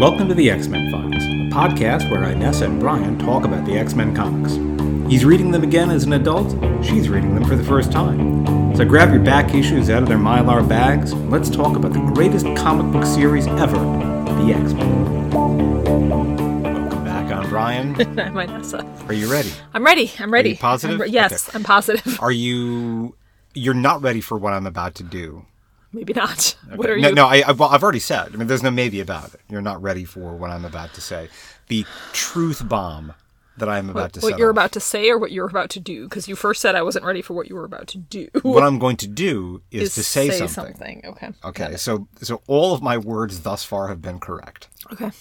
Welcome to the X Men Files, a podcast where Inessa and Brian talk about the X Men comics. He's reading them again as an adult, she's reading them for the first time. So grab your back issues out of their mylar bags, and let's talk about the greatest comic book series ever the X Men. Welcome back, I'm Brian. I'm Inessa. Are you ready? I'm ready. I'm ready. you positive? I'm re- yes, Okay. I'm positive. Are you. You're not ready for what I'm about to do. Maybe not. What are no, you? no, I, I, well, I've already said. I mean, there's no maybe about it. You're not ready for what I'm about to say. The truth bomb that I'm about what to what you're off. about to say or what you're about to do? Because you first said I wasn't ready for what you were about to do. What I'm going to do is, Is to say, something. Okay. Okay, so so all of my words thus far have been correct. Okay.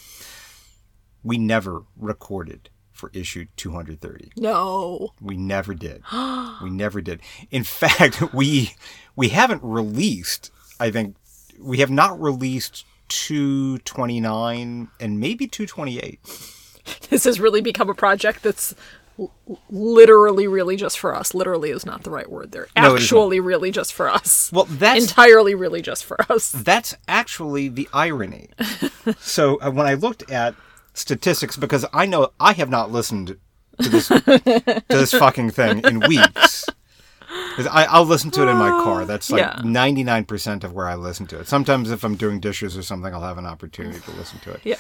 We never recorded for issue 230. No. We never did. we never did. In fact, we we haven't released. I think we have not released 229 and maybe 228. This has really become a project that's literally really just for us. Literally is not the right word there. No, Actually, really just for us. Well, that's Entirely really just for us. that's actually the irony. so uh, when I looked at statistics, because I know I have not listened to this to this fucking thing in weeks. I, I'll listen to it in my car. That's like ninety nine percent of where I listen to it. Sometimes if I'm doing dishes or something, I'll have an opportunity to listen to it. Yeah.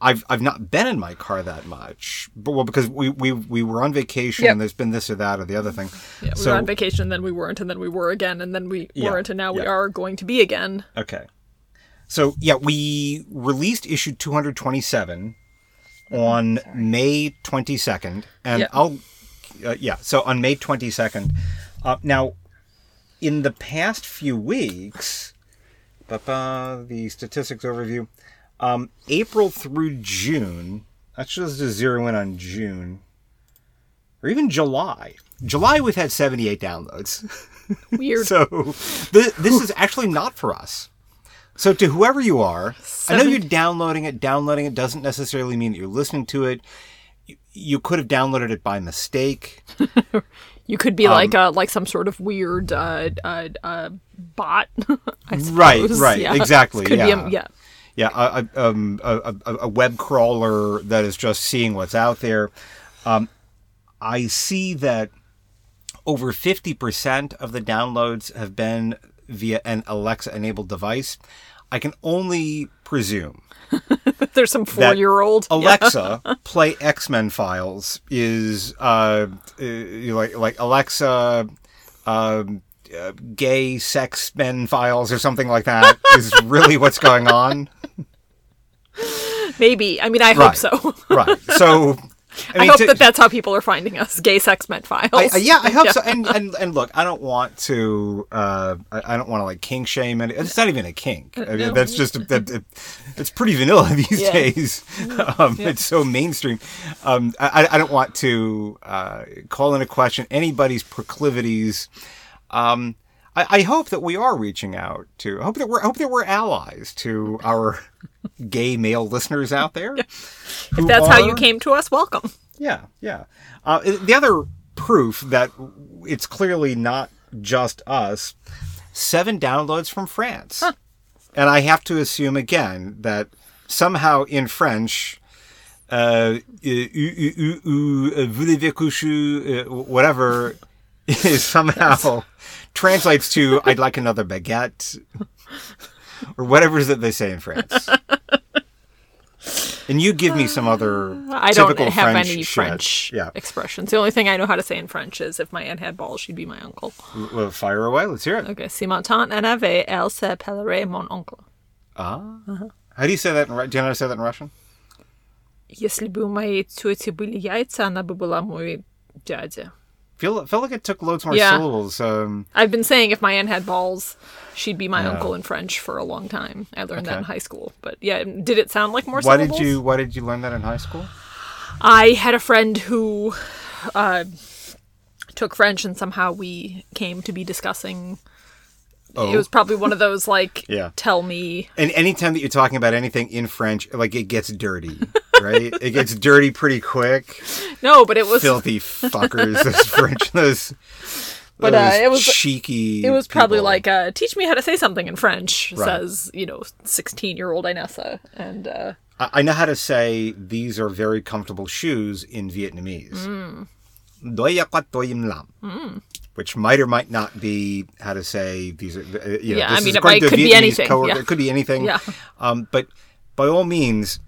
I've I've not been in my car that much, but well because we we, we were on vacation Yep. and there's been this or that or the other thing. Yeah, we so were on vacation, then we weren't, and then we were again, and then we Yeah, weren't, and now we are going to be again. Okay. So yeah, we released issue 227 on May 22nd, and Yeah. I'll uh, yeah. So on May 22nd, uh, now in the past few weeks, the statistics overview, um, April through June. Let's just zero in on June, or even July. July we've had 78 downloads. Weird. So th- this is actually not for us. So to whoever you are, I know you're downloading it. Downloading it doesn't necessarily mean that you're listening to it. You, you could have downloaded it by mistake. You could be like uh like some sort of weird uh uh, uh bot. I Right, right, Yeah. exactly, Could yeah. be a, yeah. Yeah, a, a, um, a, a, a web crawler that is just seeing what's out there. Um, I see that over 50% of the downloads have been via an Alexa enabled device. I can only presume There's some four year old. Alexa, play X Men files is uh, uh, like like Alexa, um, uh, gay sex men files or something like that is really what's going on. Maybe. I mean, I Right. hope so. Right. So I, I, hope to- that that's how people are finding us. Gay sex men files. I, yeah, I hope so. And, and and look, I don't want to. Uh, I, I don't want to like kink shame. And it's not even a kink. I mean, no. that's just a, that, it, it's pretty vanilla these Yeah. days. Um, It's so mainstream. Um, I, I don't want to uh, call into question anybody's proclivities. Um, I, I hope that we are reaching out to. I hope that we're I hope that we're allies to our gay male listeners out there. if that's how you came to us, welcome. Yeah, yeah. Uh, the other proof that it's clearly not just us seven downloads from France. And I have to assume again that somehow in French, uh, uh, whatever, is somehow translates to I'd like another baguette or whatever it is that they say in France. And you give me some other I don't typical have French any shit. French Yeah. expressions. The only thing I know how to say in French is if my aunt had balls, she'd be my uncle. Well, fire away. Let's hear it. Okay. Si ma tante en avait, elle s'appellerait mon oncle. Ah. How do you say that in Ru- Do you know how to say that in Russian? Если бы у моей тети были яйца, она бы была мой дядя. Feel felt like it took loads more Yeah. syllables. Um, I've been saying if my aunt had balls, she'd be my uncle in French for a long time. I learned that in high school. But yeah, did it sound like more why syllables? did you Why did you learn that in high school? I had a friend who uh, took French, and somehow we came to be discussing. Oh. It was probably one of those like, Yeah. tell me. And anytime that you're talking about anything in French, like it gets dirty, right? it gets dirty pretty quick. No, but it was Filthy fuckers, those French, those. But, uh, it was- cheeky. It was probably people. like, uh, teach me how to say something in French, Right. says, you know, 16 year old Inessa. And uh, I, I know how to say these are very comfortable shoes in Vietnamese. Mm. Doi quat doi im lam. Which might or might not be how to say these are. Uh, you know, Yeah, I this mean, is it according might- to a could be anything, coworker. yeah. It could be anything. Yeah. Um, but by all means,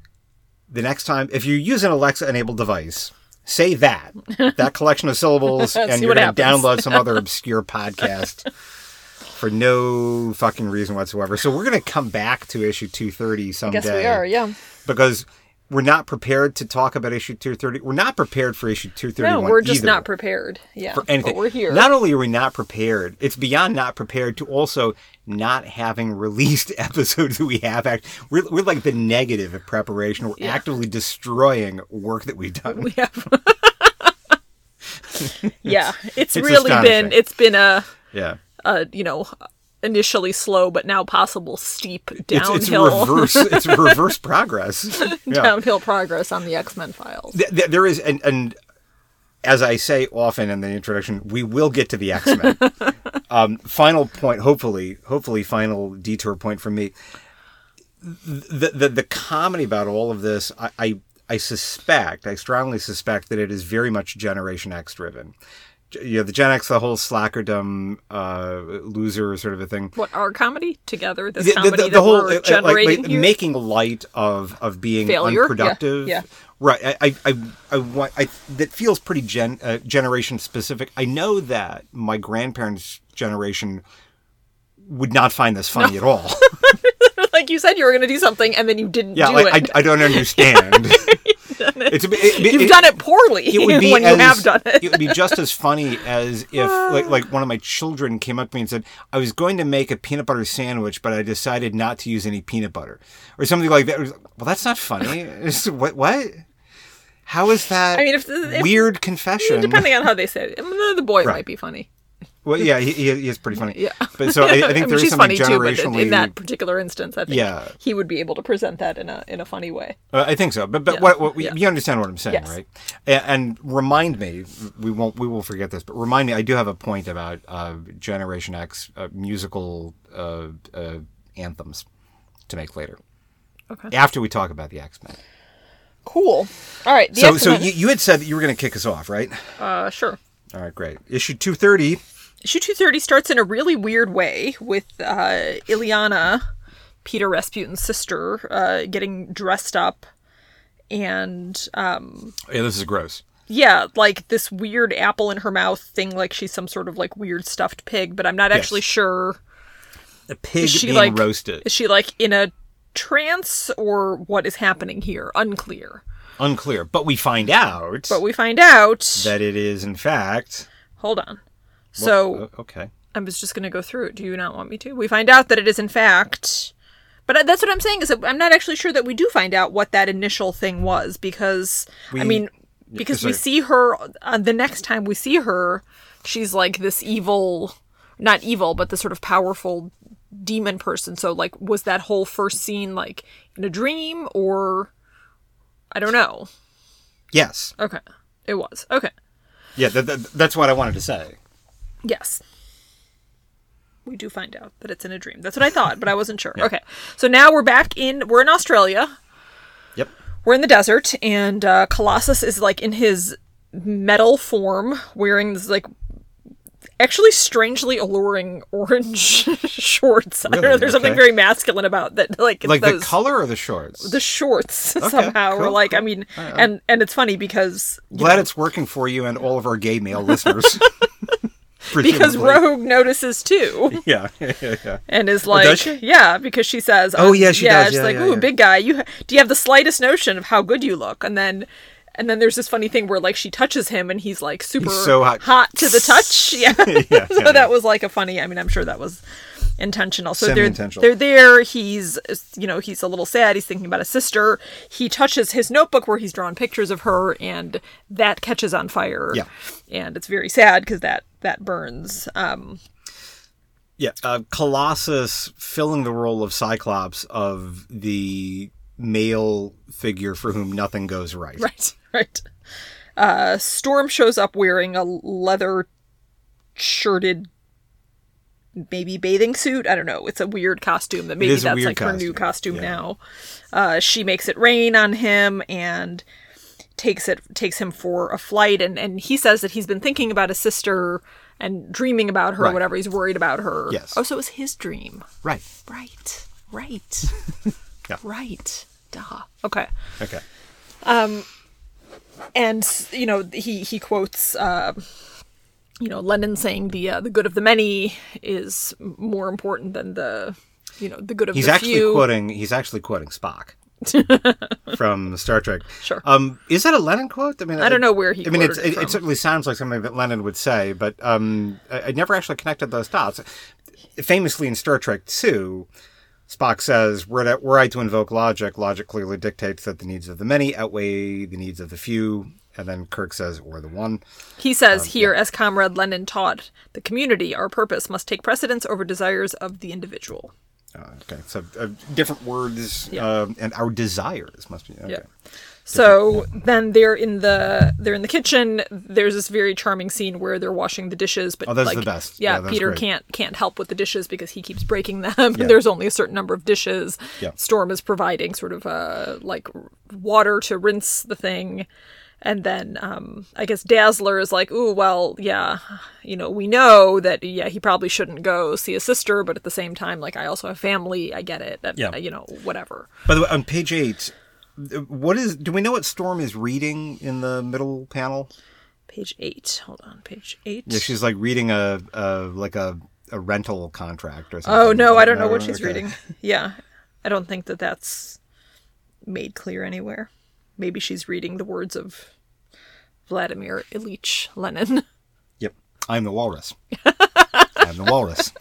the next time, if you use an Alexa-enabled device, say that that collection of syllables, and you're going to download some other obscure podcast for no fucking reason whatsoever. So we're going to come back to issue 230 someday Guess we are. Yeah. because we're not prepared to talk about issue 230. We're not prepared for issue 231. No, we're just either not prepared. Yeah. for anything. But we're here. Not only are we not prepared, it's beyond not prepared to also not having released episodes that we have. Act, we're, we're like the negative of preparation. We're Yeah. actively destroying work that we've done. we have. yeah, it's, It's really been it's been a, yeah. a you know initially slow but now possible steep downhill it's reverse. It's reverse progress. Yeah. downhill progress on the X Men files. Th- th- there is, and, and as I say often in the introduction, we will get to the X Men. um, final point, hopefully, hopefully, final detour point from me. The, the the comedy about all of this, I, I I suspect, I strongly suspect that it is very much Generation X driven. You know, the Gen X, the whole slackerdom, uh, loser sort of a thing What our comedy together? This the, comedy the, the that whole we're uh, like, generating like, making light of of being Failure? Unproductive. yeah. Right. I I I, I want I that feels pretty gen uh, generation specific. I know that my grandparents' generation would not find this funny at all. like you said, you were going to do something and then you didn't yeah, do like it. I, I don't understand. It's a it, it, You've it- done it poorly it would be when as, you have done it. It would be just as funny as if like like one of my children came up to me and said, "I was going to make a peanut butter sandwich, but I decided not to use any peanut butter," or something like that. Like, well, that's not funny. What what? How is that? I mean, if, if weird confession. depending on how they say it, the- the boy Right. might be funny. Well, yeah, he, he is pretty funny. Yeah. but so I, I think mean, there is something funny too, in- that particular instance, I think Yeah. he would be able to present that in a in a funny way. Uh, I think so, but but Yeah. what, what Yeah. you understand what I'm saying, Yes. right? And, and remind me, we won't we will forget this, but remind me. I do have a point about uh, Generation X uh, musical uh, uh, anthems to make later. Okay. After we talk about the X Men. Cool. All right. The So so X-Men- you, you had said that you were going to kick us off, right? uh, sure. All right, great. Issue two thirty. Issue 230 starts in a really weird way with uh, Illyana, Peter Rasputin's sister, uh, getting dressed up and, um, Yeah, this is gross. yeah, like this weird apple in her mouth thing, like she's some sort of like weird stuffed pig, but I'm not actually sure. A pig Is she being like roasted. Is she like in a trance or what is happening here? Unclear. Unclear, but we find out But we find out. that it is in fact. hold on. So okay. I was just going to go through it. Do you not want me to? We find out that it is in fact. But that's what I'm saying is that I'm not actually sure that we do find out what that initial thing was because I mean because we see her uh, the next time we see her, she's like this evil, not evil, but the sort of powerful demon person. So like, was that whole first scene like in a dream or I don't know. Yes. Okay, it was okay. Yeah, that, that, that's what I wanted to say. Yes. We do find out that it's in a dream. That's what I thought, but I wasn't sure. Okay. So now we're back in we're in Australia. Yep. We're in the desert and uh Colossus is like in his metal form wearing this like actually strangely alluring orange shorts. I don't know, Really? there's something very masculine about that like Like those the color or the shorts? the shorts somehow or cool, like I cool. mean and and it's funny because Glad it's working for you and all of our gay male listeners. Because Rogue notices too. Yeah, yeah, yeah. and is does like, she? yeah, because she says, Oh, um, yeah, she yeah, does. She's Yeah, like, yeah, ooh, big guy, you ha- do you have the slightest notion of how good you look? And then, and then there's this funny thing where like she touches him and he's like super He's so hot. to the touch. Yeah, so that was like a funny. I mean, I'm sure that was intentional. So they're they're there. He's you know he's a little sad. He's thinking about his sister. He touches his notebook where he's drawn pictures of her, and that catches on fire. Yeah. and it's very sad because that that burns. Um, Yeah, uh, Colossus filling the role of Cyclops of the male figure for whom nothing goes right. Right, right. Uh, Storm shows up wearing a leather shirted maybe bathing suit. I don't know. It's a weird costume that maybe that's like her new costume, costume yeah. now. Uh, she makes it rain on him and takes it takes him for a flight and and he says that he's been thinking about his sister and dreaming about her or whatever he's worried about her Yes. oh so it was his dream Right. right right Yeah. right duh okay Okay. um and you know he he quotes uh you know Lenin saying the uh, the good of the many is more important than the you know the good of He's the actually quoting. He's actually quoting Spock from Star Trek. Sure. Um, is that a Lenin quote? I mean, I don't know where he I mean, it's, it it, certainly sounds like something that Lenin would say, but um, I, I never actually connected those dots. Famously in Star Trek Two, Spock says, "Were I, were I to invoke logic, logic clearly dictates that the needs of the many outweigh the needs of the few." And then Kirk says, "Or the one." He says here, as Comrade Lenin taught the community, our purpose must take precedence over desires of the individual. Uh, okay, so uh, different words Yeah. um, and our desires must be okay. Yeah. So then they're in the they're in the kitchen. There's this very charming scene where they're washing the dishes, but Oh, that's like, the best. Yeah, Yeah, Peter great. can't can't help with the dishes because he keeps breaking them. There's only a certain number of dishes. Yeah. Storm is providing sort of uh like water to rinse the thing. And then um, I guess Dazzler is like, ooh, well, yeah, you know, we know that, yeah, he probably shouldn't go see his sister, but at the same time, like, I also have family. I get it. That, Yeah. you know, whatever. By the way, on page eight, what is? Do we know what Storm is reading in the middle panel? Page eight. Hold on, page eight. Yeah, she's like reading a, a like a, a rental contract or something. Oh no, I don't know what Oh, she's okay. reading. Yeah, I don't think that that's made clear anywhere. Maybe she's reading the words of Vladimir Ilyich Lenin. Yep, I'm the walrus. I'm the walrus.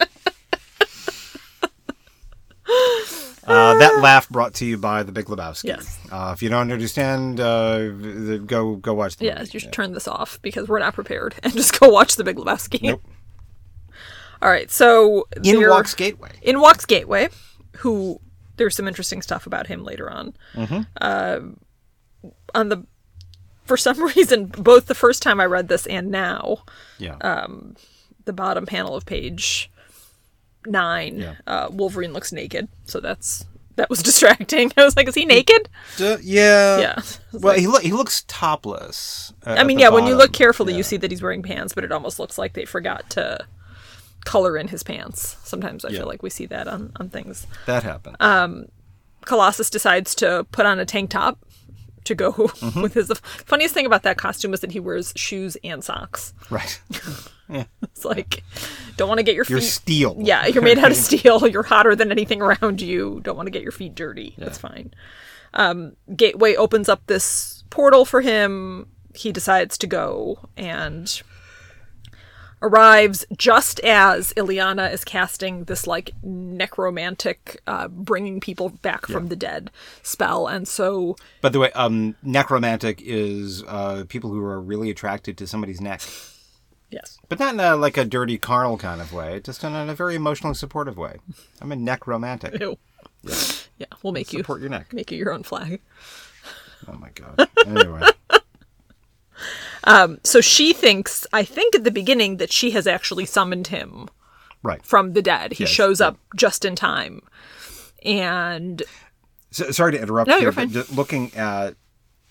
Uh, that laugh brought to you by The Big Lebowski. Yes. Uh, if you don't understand, uh, go go watch the Yeah, movie. you should turn this off because we're not prepared and just go watch The Big Lebowski. Nope. All right, so In Walks Gateway. in Walks Gateway, who there's some interesting stuff about him later on. Uh, on the for some reason, both the first time I read this and now, Yeah. Uh, the bottom panel of page nine, Yeah. uh, Wolverine looks naked. So that's that was distracting. I was like, is he naked? D- yeah. Yeah. Well, he, look, he looks topless. uh, I mean, yeah, when you look carefully, Yeah. you see that he's wearing pants, but it almost looks like they forgot to color in his pants. Sometimes I Yeah. feel like we see that on, on things. that happened. Uh, Colossus decides to put on a tank top to go Mm-hmm. with his. The funniest thing about that costume is that he wears shoes and socks. right. Yeah. It's like, don't want to get your feet. You're steel. Yeah, you're made out of steel. You're hotter than anything around you. Don't want to get your feet dirty. That's fine. Um, Gateway opens up this portal for him. He decides to go and arrives just as Illyana is casting this like necromantic, uh, bringing people back from the dead spell. And so, By the way, um, necromantic is uh, people who are really attracted to somebody's neck, yes. but not in a, like a dirty carnal kind of way, just in a very emotionally supportive way. I'm a necromantic. Ew. Yeah, we'll make you Support your neck. make you your own flag. Oh my god. Anyway, So she thinks, I think at the beginning, that she has actually summoned him right. from the dead. He Yes, shows yeah. up just in time. And So, sorry to interrupt No, here, you're but just looking at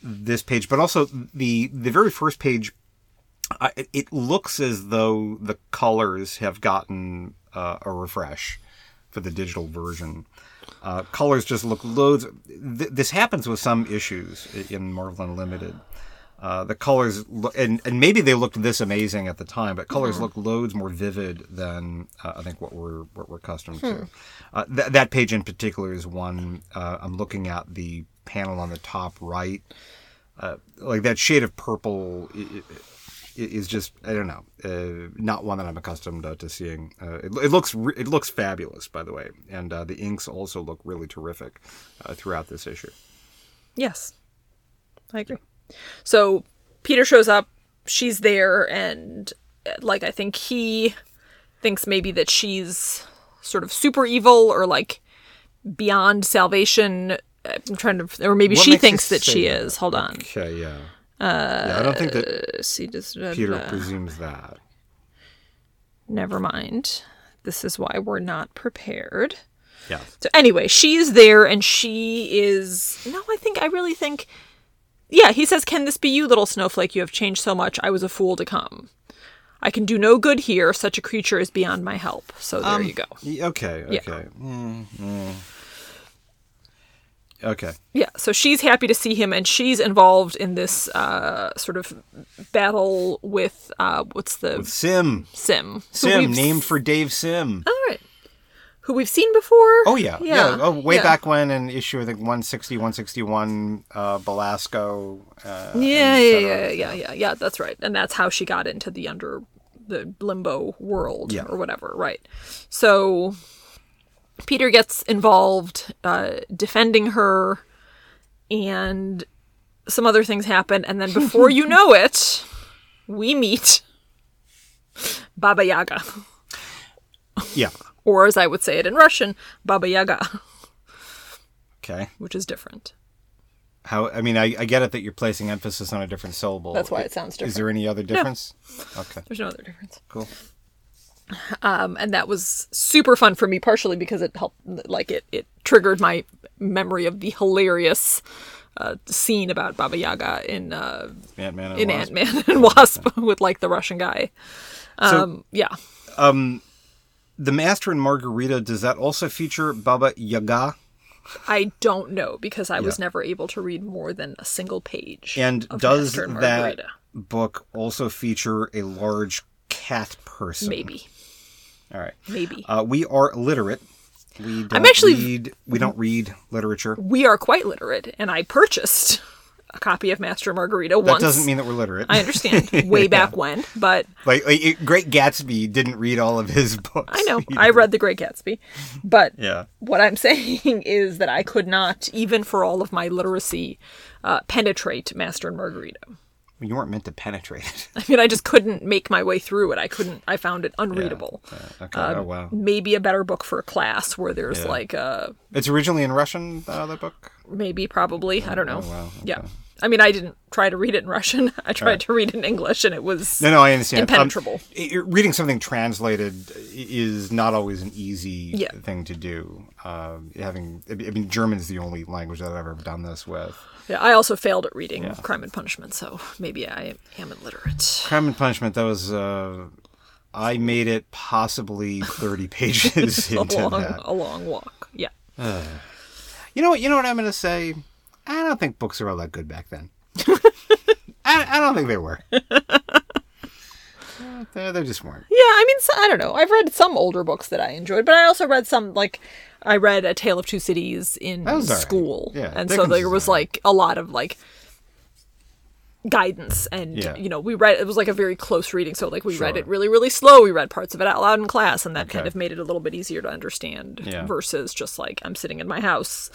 this page, but also the the very first page, it looks as though the colors have gotten uh, a refresh for the digital version. Uh, colors just look loads. Th- this happens with some issues in Marvel Unlimited. Uh, the colors, lo- and, and maybe they looked this amazing at the time, but colors Mm-hmm. look loads more vivid than uh, I think what we're what we're accustomed Hmm. to. Uh, th- that page in particular is one uh, I'm looking at the panel on the top right. Uh, like that shade of purple i- i- i- is just I don't know, uh, not one that I'm accustomed uh, to seeing. Uh, it, it looks re- it looks fabulous, by the way, and uh, the inks also look really terrific uh, throughout this issue. yes, I agree. So Peter shows up. She's there, and uh, like I think he thinks maybe that she's sort of super evil or like beyond salvation. I'm trying to, or maybe What she thinks that she that? is. Hold on. Okay, yeah. yeah, I don't think that Uh, see, just, uh, Peter uh, presumes that. never mind. This is why we're not prepared. Yeah. So anyway, she's there and she is no, I think I really think Yeah, he says, Can this be you, little snowflake? You have changed so much, I was a fool to come. I can do no good here, such a creature is beyond my help. So there you go. Y- Okay. Okay. Mm, mm. Okay. Yeah, so she's happy to see him and she's involved in this uh, sort of battle with uh, what's the S'ym. S'ym. who S'ym, named for Dave Sim. All right. Who we've seen before? Oh yeah, yeah. Oh, way yeah. back when in issue I think 160, 161, uh, Belasco. Uh, Yeah, yeah, yeah, yeah, yeah, yeah. That's right, and that's how she got into the under the limbo world Yeah. or whatever, right? So Peter gets involved, uh, defending her, and some other things happen, and then before you know it, we meet Baba Yaga, Yeah. Or as I would say it in Russian, Baba Yaga, Okay. which is different. How? I mean, I, I get it that you're placing emphasis on a different syllable. That's why I- it sounds different. Is there any other difference? No. Okay. There's no other difference. Cool. um, and that was super fun for me partially because it helped like it it triggered my memory of the hilarious uh, scene about baba yaga in uh, Ant Man. in ant-man and wasp with like the russian guy So- um, yeah The Master and Margarita. Does that also feature Baba Yaga? i don't know because i was never able to read more than a single page And does Master and that Margarita. book also feature a large cat person? maybe All right. maybe Uh, we are literate. We don't I'm actually- read. We don't read literature. we are quite literate and i purchased a copy of master and margarita That once doesn't mean that we're literate. i understand way back when but like, like, it- Great Gatsby didn't read all of his books. I know. I read The Great Gatsby. But Yeah. what I'm saying is that I could not, even for all of my literacy, uh, penetrate Master and Margarita. You weren't meant to penetrate it. I mean, I just couldn't make my way through it. I couldn't, I found it unreadable. Okay. Um, oh wow. Maybe a better book for a class where there's Yeah. like, uh, It's originally in Russian. Uh, the book. maybe, probably. I don't know. oh, wow, Yeah. I mean, I didn't try to read it in Russian. I tried to read it in English and it was. No, no, I understand. Um, Impenetrable. i- reading something translated is not always an easy Yeah. thing to do. Um, having, I mean, German is the only language that I've ever done this with. Yeah, I also failed at reading Crime and Punishment, so maybe I am illiterate. Crime and Punishment. That was. Uh, I made it possibly thirty pages A long, that. a long walk. Yeah. You know what? You know what I'm going to say. I don't think books were all that good back then. I, I don't think they were. Uh, they, they just weren't. Yeah, I mean, so, I don't know. I've read some older books that I enjoyed, but I also read some like I read A Tale of Two Cities in all right. school, Yeah, and so there was right. like a lot of like guidance, and Yeah. you know, we read it was like a very close reading, so like we read it really, really slow. We read parts of it out loud in class, and that kind of made it a little bit easier to understand. Yeah. Versus just like I'm sitting in my house.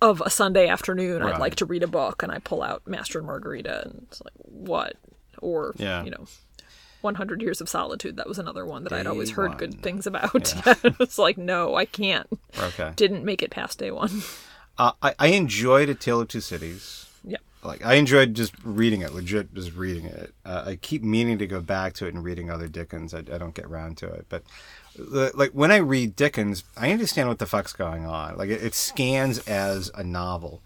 Of a Sunday afternoon, I'd like to read a book, and I pull out Master and Margarita, and it's like, what? Or, Yeah. you know, 100 Years of Solitude. That was another one that I'd always heard one. good things about. it's like, no, I can't. Okay. Didn't make it past day one. Uh, I, I enjoyed A Tale of Two Cities. yeah. Like I enjoyed just reading it, legit just reading it. Uh, I keep meaning to go back to it and reading other Dickens. I, I don't get around to it, but like when I read Dickens, I understand what the fuck's going on. Like it, it scans as a novel.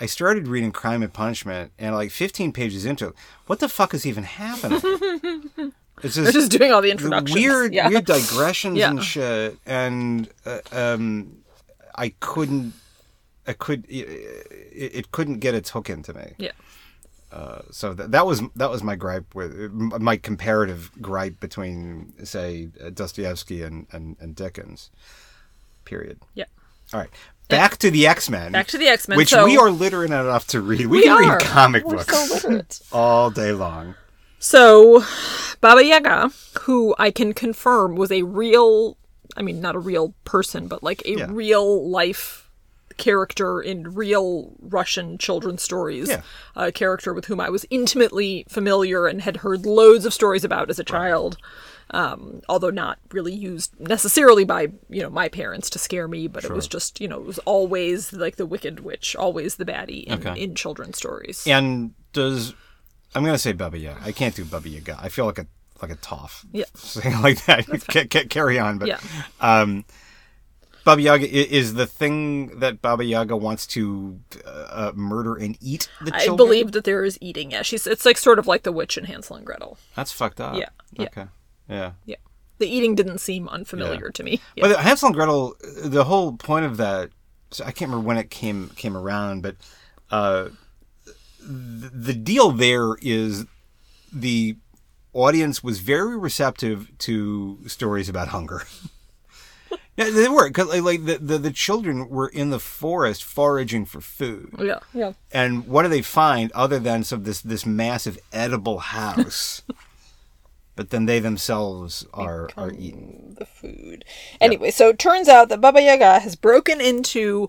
I started reading Crime and Punishment, and like 15 pages into it, what the fuck is even happening? It's They're just, just doing all the the introductions. weird, yeah. weird digressions Yeah. and shit, and uh, um, I couldn't, I could, it, it couldn't get its hook into me. Yeah. Uh, so that that was that was my gripe with my comparative gripe between say uh, Dostoevsky and and, and Dickens. Period. Yeah. All right. Back to the X Men. Back to the X-Men, which so- we are literate enough to read. We, We can are. read comic We're books so all day long. So, Baba Yaga, who I can confirm was a real, I mean, not a real person, but like a Yeah. real life character in real Russian children's stories. Yeah. A character with whom I was intimately familiar and had heard loads of stories about as a child. Um, although not really used necessarily by you know my parents to scare me, but it was just you know it was always like the wicked witch, always the baddie in, Okay. in children's stories. And does I'm gonna say Baba Yaga. I can't do Baba Yaga. I feel like a like a toff. Yeah. Something like that. Ca- ca- carry on. But Yeah. um, Baba Yaga is the thing that Baba Yaga wants to uh, uh, murder and eat the I believe that there is eating. Yeah, she's it's like sort of like the witch in Hansel and Gretel. that's fucked up. Yeah, yeah. Okay. Yeah. Yeah, the eating didn't seem unfamiliar to me. Yeah. But Hansel and Gretel, the whole point of that, so I can't remember when it came came around, but uh, the, the deal there is the audience was very receptive to stories about hunger. yeah, they were because like, like the, the the children were in the forest foraging for food, yeah, yeah. and what do they find other than some this this massive edible house? but then they themselves are are eaten. the food. Anyway, so it turns out that Baba Yaga has broken into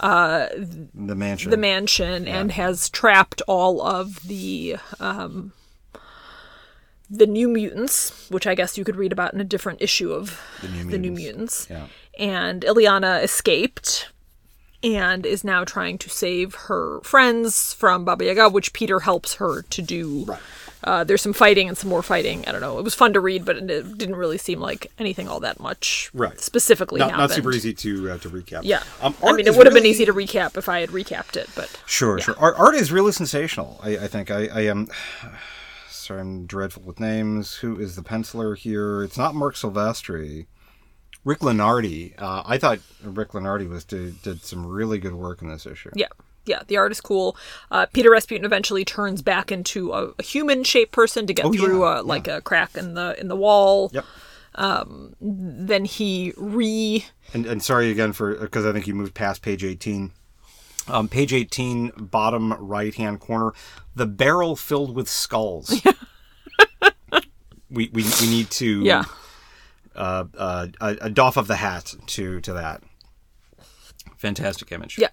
The mansion. the mansion and has trapped all of the um, the new mutants, which I guess you could read about in a different issue of The New the new Mutants. mutants. Yeah. And Illyana escaped and is now trying to save her friends from Baba Yaga, which Peter helps her to do. Right. Uh, there's some fighting and some more fighting. I don't know. It was fun to read, but it didn't really seem like anything all that much Right. specifically not, happened. not super easy to uh, to recap. Yeah. Um, I mean, it would have been easy to recap if I had recapped it, but Sure, sure. Art, art is really sensational. I, I think I, I am. Sorry, I'm dreadful with names. Who is the penciler here? It's not Marc Silvestri. Rick Leonardi. Uh, I thought Rick Leonardi was did, did some really good work in this issue. Yeah. Yeah, the art is cool. Uh, Peter Rasputin eventually turns back into a, a human-shaped person to get Oh, through yeah, uh, like a crack in the in the wall. Yep. Then he re And, and sorry again for because I think you moved past page 18. Um, page 18, bottom right hand corner, the barrel filled with skulls. we, we we need to yeah uh, uh, a, a doff of the hat to to that. Fantastic image. yeah.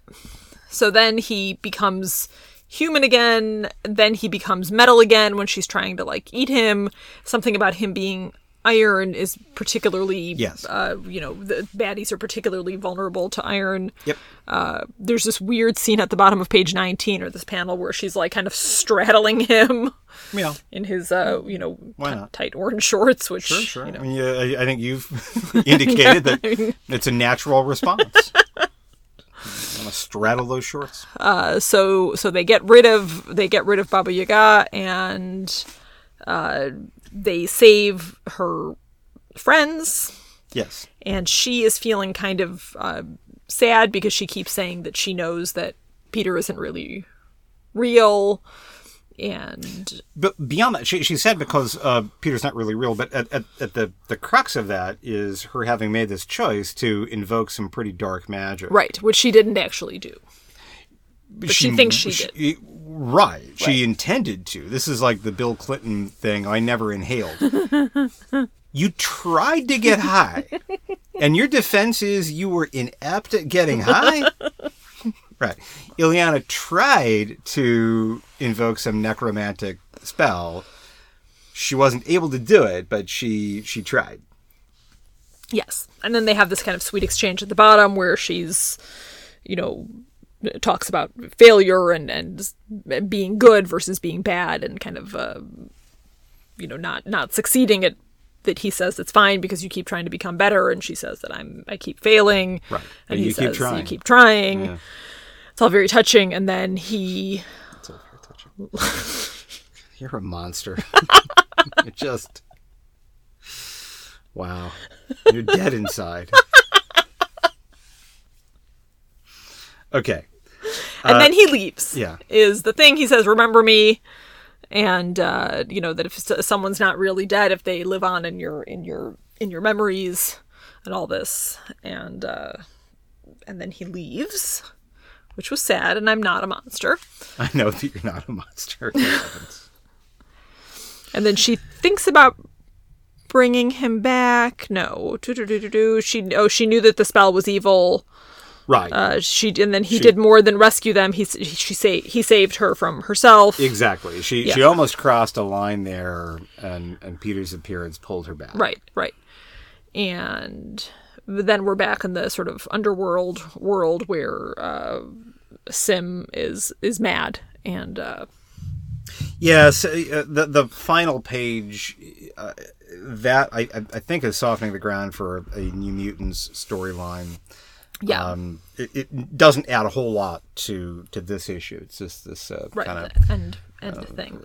So then he becomes human again. Then he becomes metal again when she's trying to like eat him. Something about him being iron is particularly Yes. Uh, you know the baddies are particularly vulnerable to iron. Yep. uh, there's this weird scene at the bottom of page 19 or this panel where she's like kind of straddling him yeah. in his uh you know Why t- not? tight orange shorts which sure, sure. you know I mean, yeah, I, I think you've indicated that it's a natural response. I'm gonna straddle those shorts. uh, so so they get rid of they get rid of baba yaga and uh they save her friends Yes. and she is feeling kind of uh, sad because she keeps saying that she knows that peter isn't really real and But beyond that, she, she said because uh, Peter's not really real, but at, at, at the, the crux of that is her having made this choice to invoke some pretty dark magic. right which she didn't actually do but she thinks she did. Right. She intended to. This is like the Bill Clinton thing I never inhaled. you tried to get high, and your defense is you were inept at getting high? right. Illyana tried to invoke some necromantic spell. She wasn't able to do it, but she she tried. Yes. And then they have this kind of sweet exchange at the bottom where she's, you know, talks about failure and, and being good versus being bad and kind of, uh, you know, not, not succeeding at that he says it's fine because you keep trying to become better and she says that I'm I keep failing Right. and And he you keep says trying. you keep trying Yeah. it's all very touching and then he It's all very touching. You're a monster. You're just. Wow. You're dead inside. Okay. and then he leaves. yeah. is the thing. He says, "Remember me," and uh, you know that if someone's not really dead, if they live on in your in your in your memories, and all this, and uh, and then he leaves, which was sad. And I'm not a monster. I know that you're not a monster. And then she thinks about bringing him back. No, She oh she knew that the spell was evil. Right. Uh, she and then he did more than rescue them. He she say he saved her from herself. exactly. She Yeah. she almost crossed a line there, and and Peter's appearance pulled her back. Right, right. And then we're back in the sort of underworld world where uh, S'ym is is mad and uh, Yes, uh, the the final page uh, that I I think is softening the ground for a New Mutants storyline. Yeah. Um, it, it doesn't add a whole lot to to this issue. It's just this uh, right. kind of end end thing.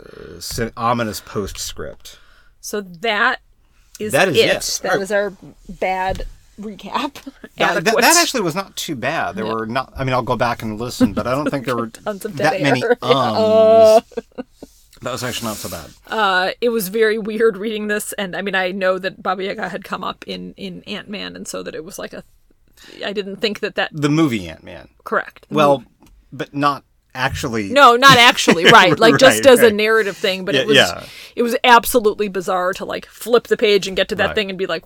uh, ominous postscript. So that is That is it. That is our bad recap. That, that, that actually was not too bad. There were not. I mean, I'll go back and listen, but I don't think there were Tons of that dead many air. ums. That was actually not so bad. uh, it was very weird reading this, and I mean, I know that Baba Yaga had come up in in Ant Man, and so that it was like a. I didn't think that that The movie Ant Man. correct. Well, mm. but not actually. No, not actually. Right. Like just Right, as a narrative thing, but Yeah, it was yeah. it was absolutely bizarre to like flip the page and get to that Right. thing and be like,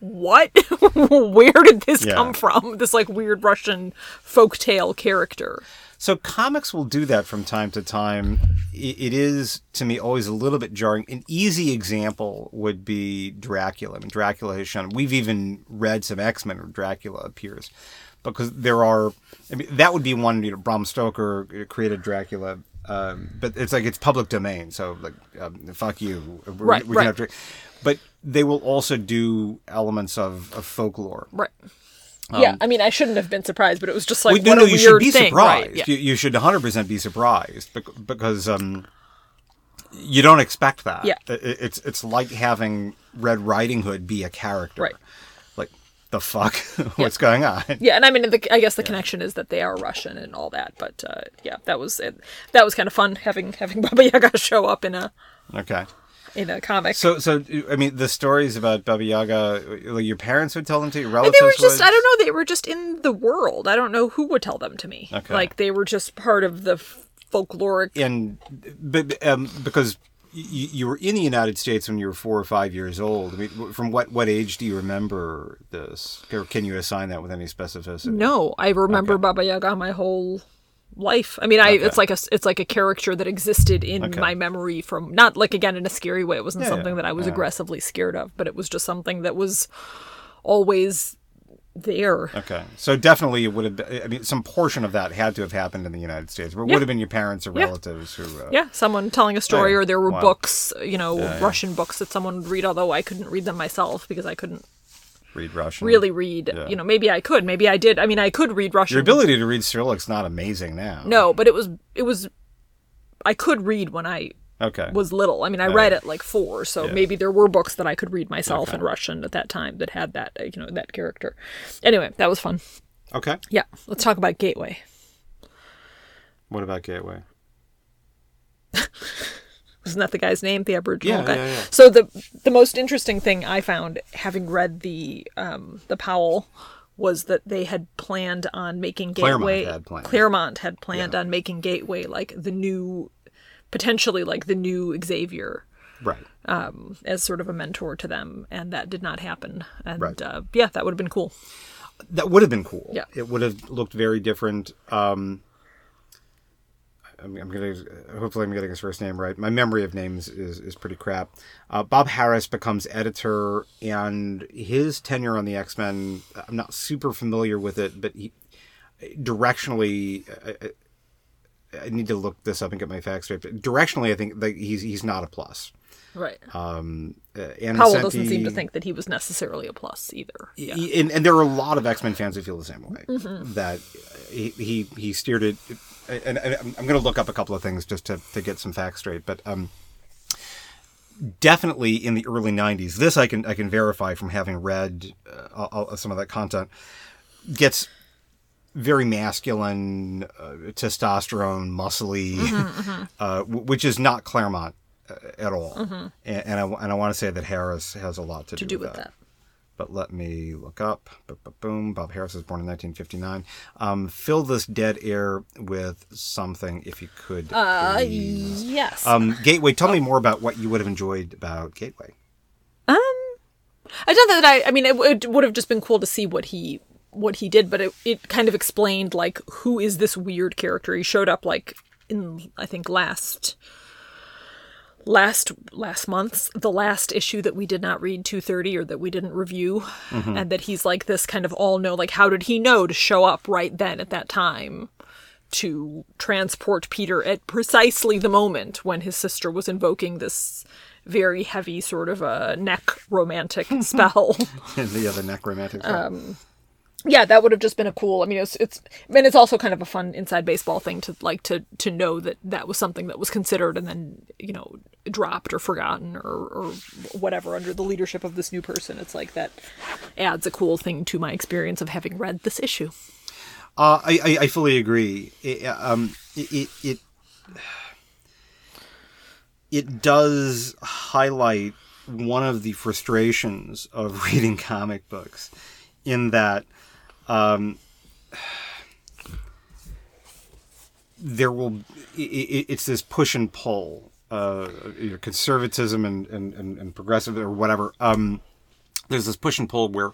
what? Where did this Yeah. come from? This like weird Russian folktale character. So comics will do that from time to time. It is to me always a little bit jarring. An easy example would be Dracula. I mean, Dracula has shown. We've even read some X Men where Dracula appears, because there are. I mean, that would be one. You know, Bram Stoker created Dracula, um, but it's like it's public domain. So like, um, fuck you. We're, Right, we right. have Dra- but they will also do elements of, of folklore. Right. Yeah, I mean, I shouldn't have been surprised, but it was just like Um, Well, no, a you should be thing, surprised. right? Yeah. You, you should 100% be surprised because um, you don't expect that. Yeah. It's it's like having Red Riding Hood be a character. Right. Like the fuck, what's going on? Yeah, and I mean, the, I guess the connection is that they are Russian and all that, but uh, yeah, that was it. That was kind of fun having having Baba Yaga show up in a Okay. In a comic. So so I mean the stories about Baba Yaga, like your parents would tell them to you, And relatives they were just, would? I don't know, they were just in the world. I don't know who would tell them to me. Okay. Like, they were just part of the folkloric. and but um, because you, you were in the United States when you were four or five years old. I mean, from what what age do you remember this, or can you assign that with any specificity? No, I remember Okay. Baba Yaga my whole life. I mean, I Okay. it's like a it's like a character that existed in Okay. my memory from not like again in a scary way. It wasn't Yeah, something that I was yeah. aggressively scared of, but it was just something that was always there. Okay, so definitely it would have. Been, I mean, some portion of that had to have happened in the United States. But it Yeah. would have been your parents or relatives who. Uh, Yeah, someone telling a story, or there were Wow. books, you know. Russian books that someone would read. Although I couldn't read them myself because I couldn't Read Russian. really read. Yeah. You know, maybe I could, maybe I did. I mean, I could read Russian. Your ability to read Cyrillic's not amazing now. No, but it was it was. I could read when I Okay. was little. I mean, I read at like four, so Yeah. maybe there were books that I could read myself in Russian at that time that had that, uh, you know, that character. Anyway, that was fun. okay. Yeah, let's talk about Gateway. What about Gateway? Isn't that the guy's name, the Aboriginal Yeah, guy? yeah, yeah. So the the most interesting thing I found, having read the um, the Powell, was that they had planned on making Claremont Gateway. had planned. Claremont had planned on making Gateway like the new, potentially like the new Xavier. Right. Um, as sort of a mentor to them, and that did not happen. And Right. uh, yeah, that would have been cool. That would have been cool. Yeah. It would have looked very different. Um, I'm, I'm gonna hopefully I'm getting his first name right. My memory of names is, is pretty crap. Uh, Bob Harris becomes editor, and his tenure on the X Men. I'm not super familiar with it, but he directionally. I, I, need to look this up and get my facts straight. But directionally, I think that he's he's not a plus. Right. Um, uh, Powell doesn't seem to think that he was necessarily a plus either. Yeah. Y- and, and there are a lot of X Men fans who feel the same way. Mm-hmm. That he, he he steered it, and, and I'm going to look up a couple of things just to, to get some facts straight. But um, definitely in the early '90s, this I can I can verify from having read uh, some of that content. Gets very masculine, uh, testosterone, muscly, Mm-hmm, Uh, w- which is not Claremont uh, at all. And, and I and I want to say that Harris has a lot to, Mm-hmm. to do with that. But let me look up. Boom, boom, boom. Bob Harris was born in 1959. Um, fill this dead air with something, if you could. Uh, please. yes. Um, Gateway. Tell me more about what you would have enjoyed about Gateway. Um, I don't know that I. I mean, it, it would have just been cool to see what he what he did, but it it kind of explained like who is this weird character. He showed up like in I think last last last month's the last issue that we did not read 230 or that we didn't review and that he's like this kind of all know like how did he know to show up right then at that time to transport Peter at precisely the moment when his sister was invoking this very heavy sort of a neck romantic spell. the other necromantic. Um, yeah, that would have just been a cool. I mean, it's it's. I mean, it's also kind of a fun inside baseball thing to like to to know that that was something that was considered and then you know dropped or forgotten or or whatever under the leadership of this new person. It's like that adds a cool thing to my experience of having read this issue. Uh, I, I, fully agree. It, um, it, it it does highlight one of the frustrations of reading comic books, in that um, there will it, it's this push and pull, uh, conservatism and, and, and, and progressive or whatever. Um, there's this push and pull where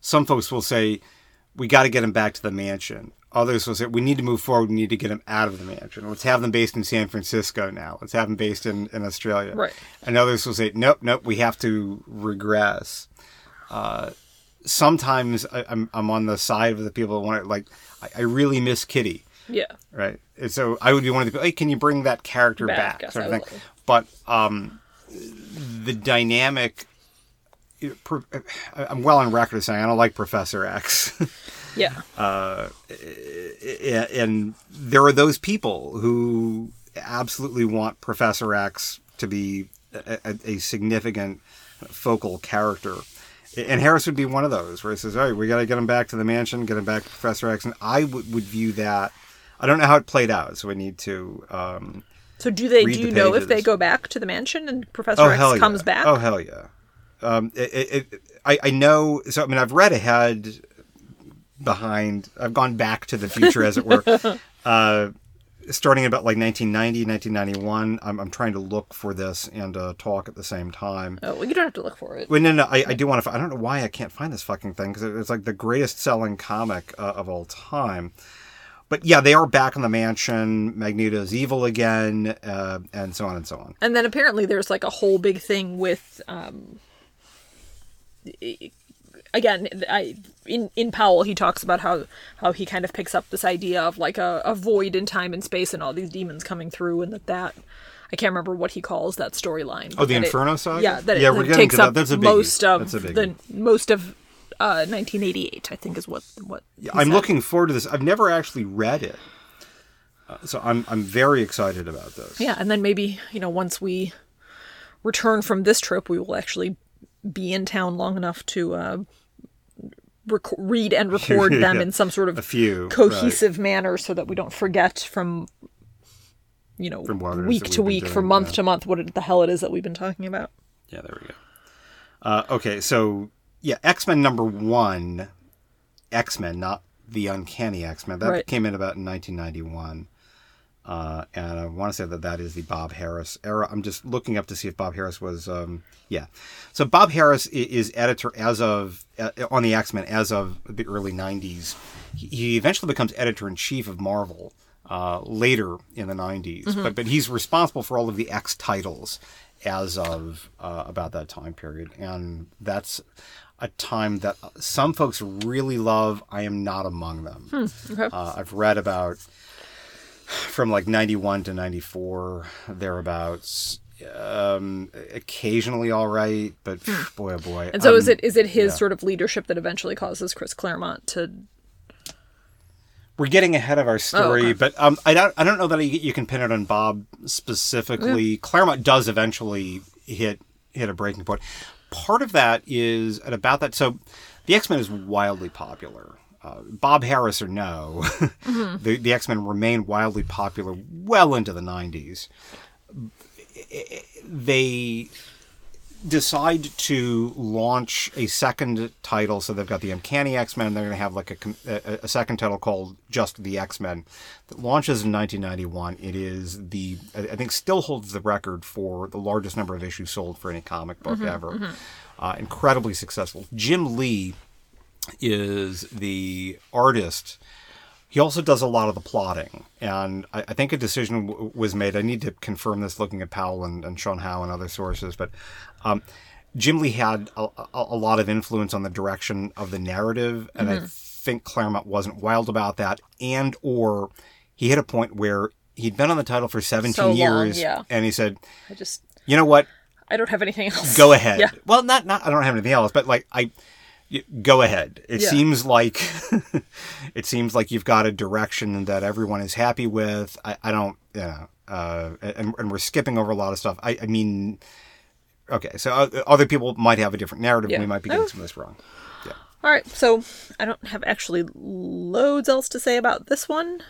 some folks will say we got to get him back to the mansion. Others will say we need to move forward. We need to get him out of the mansion. Let's have them based in San Francisco now. Let's have them based in, in Australia. Right. And others will say nope, nope. We have to regress. Uh, sometimes I, am I'm, I'm on the side of the people that want to like. I, I really miss Kitty. Yeah. Right. And so I would be one of the people. Hey, can you bring that character Back, back? sort of I thing. will. But um, the dynamic. it- I'm well on record saying I don't like Professor X. Yeah. and there are those people who absolutely want Professor X to be a, a, significant focal character. And Harris would be one of those where he says, "All right, we got to get him back to the mansion, get him back to Professor X." And I would, would view that. I don't know how it played out, so we need to. Um, So do they? Do the you know if they go back to the mansion and Professor oh X comes yeah! back? Oh hell yeah! Um, it, it, it, I, I know. So I mean, I've read ahead behind. I've gone back to the future, as it were. uh, starting about like 1990, 1991. I'm, I'm trying to look for this and uh, talk at the same time. Oh, well, you don't have to look for it. Wait, no, no, I, I do want to. I don't know why I can't find this fucking thing because it's like the greatest selling comic uh, of all time. But yeah, they are back in the mansion. Magneto's evil again, uh, and so on and so on. And then apparently there's like a whole big thing with um again I in in Powell he talks about how how he kind of picks up this idea of like a, a void in time and space and all these demons coming through and that that I can't remember what he calls that storyline. Oh, the that it- Inferno saga? Yeah, that Yeah, it, we're that getting takes that. up That's a biggie. most of the most of uh 1988 I think is what what he I'm said. looking forward to this. I've never actually read it, uh, so I'm I'm very excited about this. Yeah, and then maybe, you know, once we return from this trip, we will actually be in town long enough to uh, rec- read and record them Yeah, in some sort of a few, cohesive manner so that we don't forget from, you know, From what it is week to week, from month yeah. to month, what the hell it is that we've been talking about. Yeah, there we go. Uh, okay, so yeah, X Men number one, X Men, not the Uncanny X Men. That Right. came in about in 1991, uh, and I want to say that that is the Bob Harris era. I'm just looking up to see if Bob Harris was. Um, yeah, so Bob Harris is editor as of uh, on the X Men as of the early 90s. He- He eventually becomes editor in chief of Marvel. Uh, later in the 90s, but but he's responsible for all of the X titles as of uh, about that time period, and that's a time that some folks really love. I am not among them. Okay. Uh, I've read about from like 91 to 94 thereabouts. Um, occasionally all right, but boy oh boy. and so is um, it is it his yeah. sort of leadership that eventually causes Chris Claremont to we're getting ahead of our story, okay. but um, I don't I don't know that you, you can pin it on Bob specifically. Claremont does eventually hit hit a breaking point. Part of that is at about that. So, the X Men is wildly popular. Uh, Bob Harris or no, the the X Men remain wildly popular well into the nineties. They decide to launch a second title. So they've got the Uncanny X Men. They're going to have like a, a, a second title called Just the X Men that launches in 1991. It is the, I I think, still holds the record for the largest number of issues sold for any comic book ever. Uh, incredibly successful. Jim Lee is the artist. He also does a lot of the plotting, and I, I think a decision w- was made. I need to confirm this looking at Powell and, and Sean Howe and other sources, but um, Jim Lee had a, a, a lot of influence on the direction of the narrative, and I think Claremont wasn't wild about that, and or he hit a point where he'd been on the title for 17 So long, years, yeah. and he said, I just "You know what? I don't have anything else. Go ahead. Yeah. Well, not not I don't have anything else, but like I go ahead. It Yeah. seems like it seems like you've got a direction that everyone is happy with. I, I don't, you know, uh, and, and we're skipping over a lot of stuff. I, I mean, okay, so uh, other people might have a different narrative. Yeah. We might be getting Oh. some of this wrong. Yeah. All right, so I don't have actually loads else to say about this one.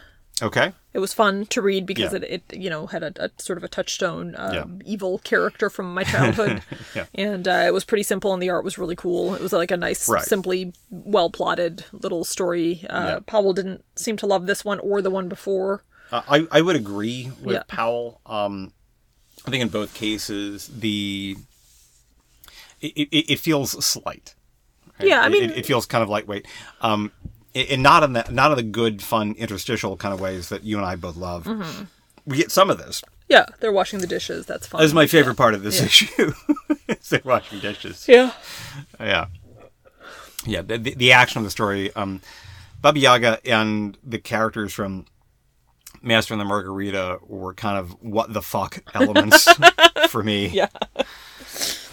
Okay. It was fun to read because Yeah. it, it, you know, had a, a sort of a touchstone um, Yeah. evil character from my childhood, Yeah. and uh, it was pretty simple, and the art was really cool. It was like a nice, Right. simply well plotted little story. Uh. Powell didn't seem to love this one or the one before. Uh, I, I would agree with. Powell. Um, I think in both cases, the it, it, it feels slight. right? Yeah, I mean- it, it feels kind of lightweight, um, and not in the not in the good, fun, interstitial kind of ways that you and I both love. Mm-hmm. We get some of this. Yeah, they're washing the dishes. That's fun. That is my favorite part of this Yeah. issue. is they're washing dishes. Yeah. Yeah. Yeah, the, the, the action of the story. Um, Baba Yaga and the characters from Master and the Margarita were kind of what the fuck elements for me. Yeah.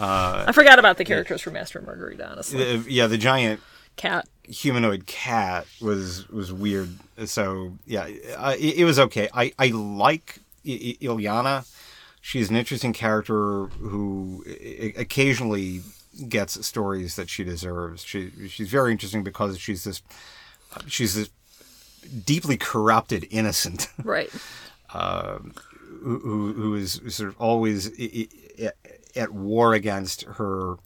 I forgot about the characters from Master and Margarita, honestly. The- yeah, the giant Cat. humanoid cat was was weird. So yeah, uh, it, it was okay. I I like I- I- Illyana. She's an interesting character who i- occasionally gets stories that she deserves. She she's very interesting because she's this she's this deeply corrupted innocent Right. who, who who is sort of always at war against her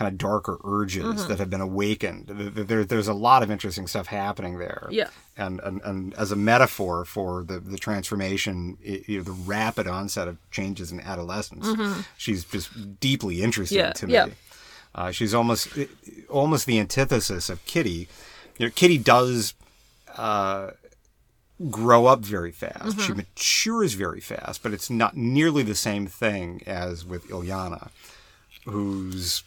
kind of darker urges Mm-hmm. that have been awakened. There, there- there's a lot of interesting stuff happening there. Yeah. And, and, and as a metaphor for the, the transformation, i- you know, the rapid onset of changes in adolescence, she's just deeply interesting Mm-hmm. Yeah, to me. yeah. Uh, she's almost almost the antithesis of Kitty. You know, Kitty does grow up very fast. Mm-hmm. She matures very fast, but it's not nearly the same thing as with Illyana, who's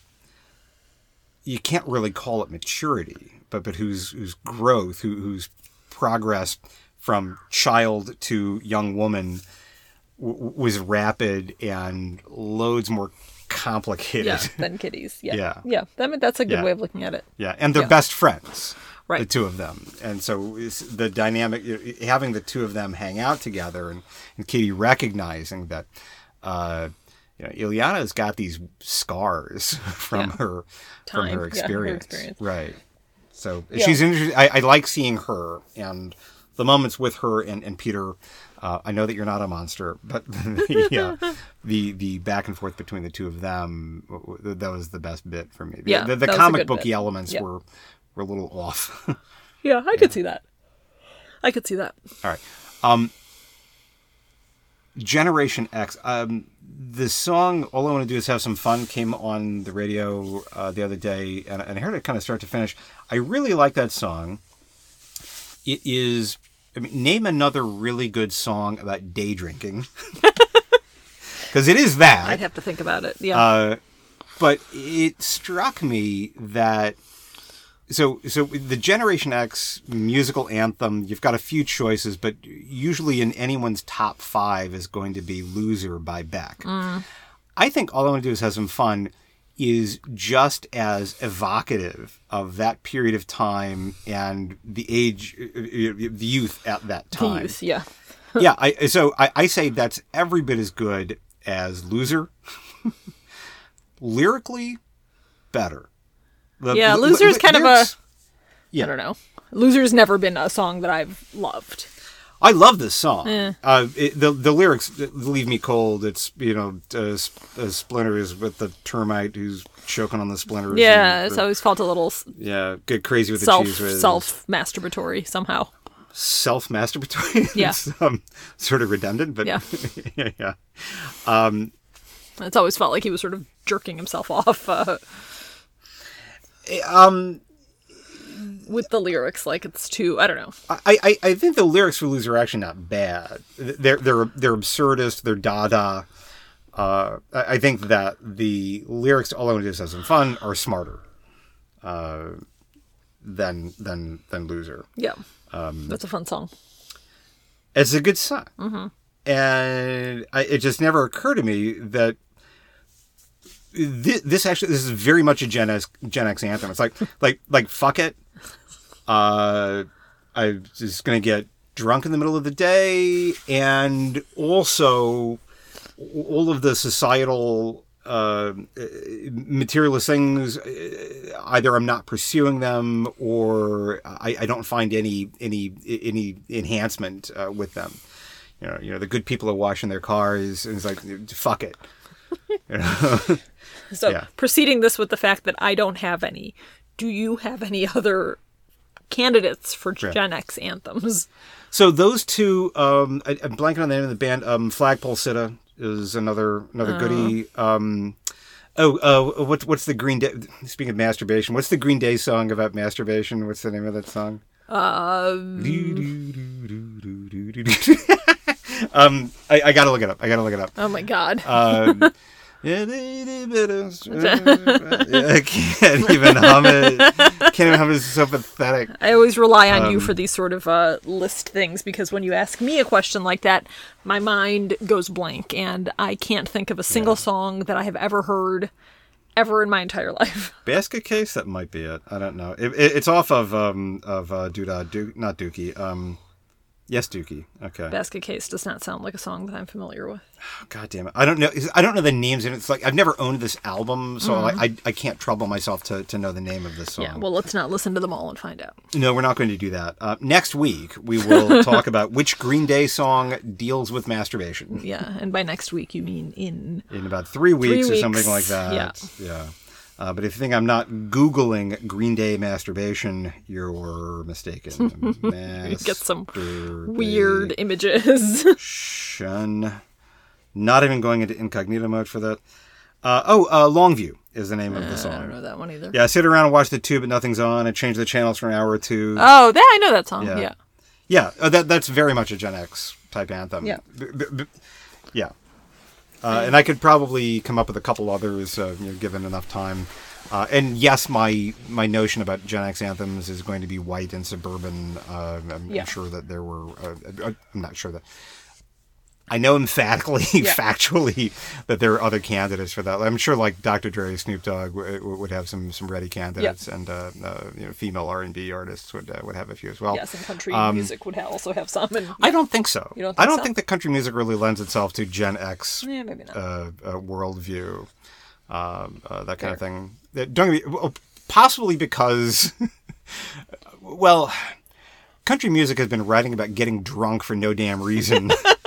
you can't really call it maturity, but but whose whose growth, who, whose progress from child to young woman w- was rapid and loads more complicated. Yeah. Than Kitty's. Yeah. Yeah. Yeah. That, that's a good Yeah. way of looking at it. Yeah, and they're Yeah. best friends, Right. the two of them, and so the dynamic having the two of them hang out together, and, and Katie recognizing that, uh, you know, Illyana's got these scars from Yeah. her from Time. Yeah, her her experience, experience. right? So Yeah. she's interesting. I, I like seeing her and the moments with her and, and Peter. Uh, I know that you're not a monster, but yeah, the the back and forth between the two of them that was the best bit for me. The- Yeah, the, the that was a comic booky bit. elements were were a little off. Yeah. I could see that. I could see that. All right. Um, Generation X. Um, the song "All I Want to Do Is Have Some Fun" came on the radio uh, the other day, and, and I heard it kind of start to finish. I really like that song. It is. I mean, name another really good song about day drinking, because it is that. I'd have to think about it. Yeah. Uh, but it struck me that so so the Generation X musical anthem, you've got a few choices, but usually in anyone's top five is going to be "Loser" by Beck. Mm. I think all I want to do is have some fun is just as evocative of that period of time and the age, the youth at that The time youth. Yeah. yeah, I so I, I say that's every bit as good as Loser. Lyrically, better. The- Yeah, the- Loser's the kind of a- Yeah. I don't know. Loser's never been a song that I've loved. I love this song. Eh. Uh, it, the the lyrics leave me cold. It's you know, uh, uh, splinters with the termite who's choking on the splinters. Yeah, it's the- always felt a little yeah, get crazy with the Cheez Whiz. self masturbatory somehow. self masturbatory. Yeah. um, sort of redundant, but Yeah. yeah, yeah. It's always felt like he was sort of jerking himself off uh, Um, with the lyrics. Like it's too. I don't know. I, I, I think the lyrics for Loser are actually not bad. They're they're they're absurdist. They're dada. Uh, I I think that the lyrics All I Want to Do Is Have Some Fun are smarter uh, than than than Loser. Yeah. Um, That's a fun song. It's a good song, and I, it just never occurred to me that this, this actually this is very much a Gen X Gen X anthem. It's like like like fuck it. Uh, I'm just gonna get drunk in the middle of the day, and also all of the societal uh, materialist things. uh, Either I'm not pursuing them, or I, I don't find any any any enhancement uh, with them. You know, you know, the good people are washing their cars, and it's like, fuck it. You know? So Yeah. proceeding this with the fact that I don't have any. Do you have any other candidates for Gen X anthems? So those two, um, I, I'm blanking on the name of the band. Um, Flagpole Sitta is another another goodie. Um, oh, uh, what, what's the Green Day? Speaking of masturbation, what's the Green Day song about masturbation? What's the name of that song? Uh, um, I, I gotta look it up. I gotta look it up. oh my god. Um, I can't even hum it. Can't even hum it. It's so pathetic. I always rely on um, you for these sort of uh, list things because when you ask me a question like that, my mind goes blank and I can't think of a single song that I have ever heard ever in my entire life. Basket case. That might be it. I don't know. It, it, it's off of um of uh, Doodah Duke, not Dookie. Um, yes, Dookie. Okay. Basket Case does not sound like a song that I'm familiar with. Oh, God damn it. I don't know. I don't know the names, and it's like I've never owned this album, so like, I I can't trouble myself to, to know the name of this song. Mm-hmm. Yeah, well, let's not listen to them all and find out. no, we're not going to do that. Uh, next week we will talk about which Green Day song deals with masturbation. Yeah, and by next week you mean in. in about three weeks, or something like that. yeah. Yeah. Uh, but if you think I'm not Googling Green Day masturbation, you're mistaken. Get some weird images. Masturbation. Not even going into incognito mode for that. Uh, oh, uh, Longview is the name of the song. I don't know that one either. Yeah, I sit around and watch the tube, but nothing's on. I change the channels for an hour or two. Oh, that I know that song. Yeah. Yeah. Yeah, uh, that that's very much a Gen X type anthem. Yeah. B- b- b- yeah. Uh, and I could probably come up with a couple others, uh, you know, given enough time. Uh, and yes, my my notion about Gen X anthems is going to be white and suburban. Uh, I'm, Yeah. I'm sure that there were. Uh, uh, I'm not sure that. I know emphatically, factually, that there are other candidates for that. I'm sure, like Dr. Dre, Snoop Dogg w- would have some some ready candidates, and uh, uh, you know, female R and B artists would uh, would have a few as well. Yes, and country Um, music would ha- also have some. And I don't think so. You don't think I don't so? think that country music really lends itself to Gen X yeah, maybe not. uh, uh, worldview, um, uh, that kind of thing. Don't get me, well, possibly because, well, country music has been writing about getting drunk for no damn reason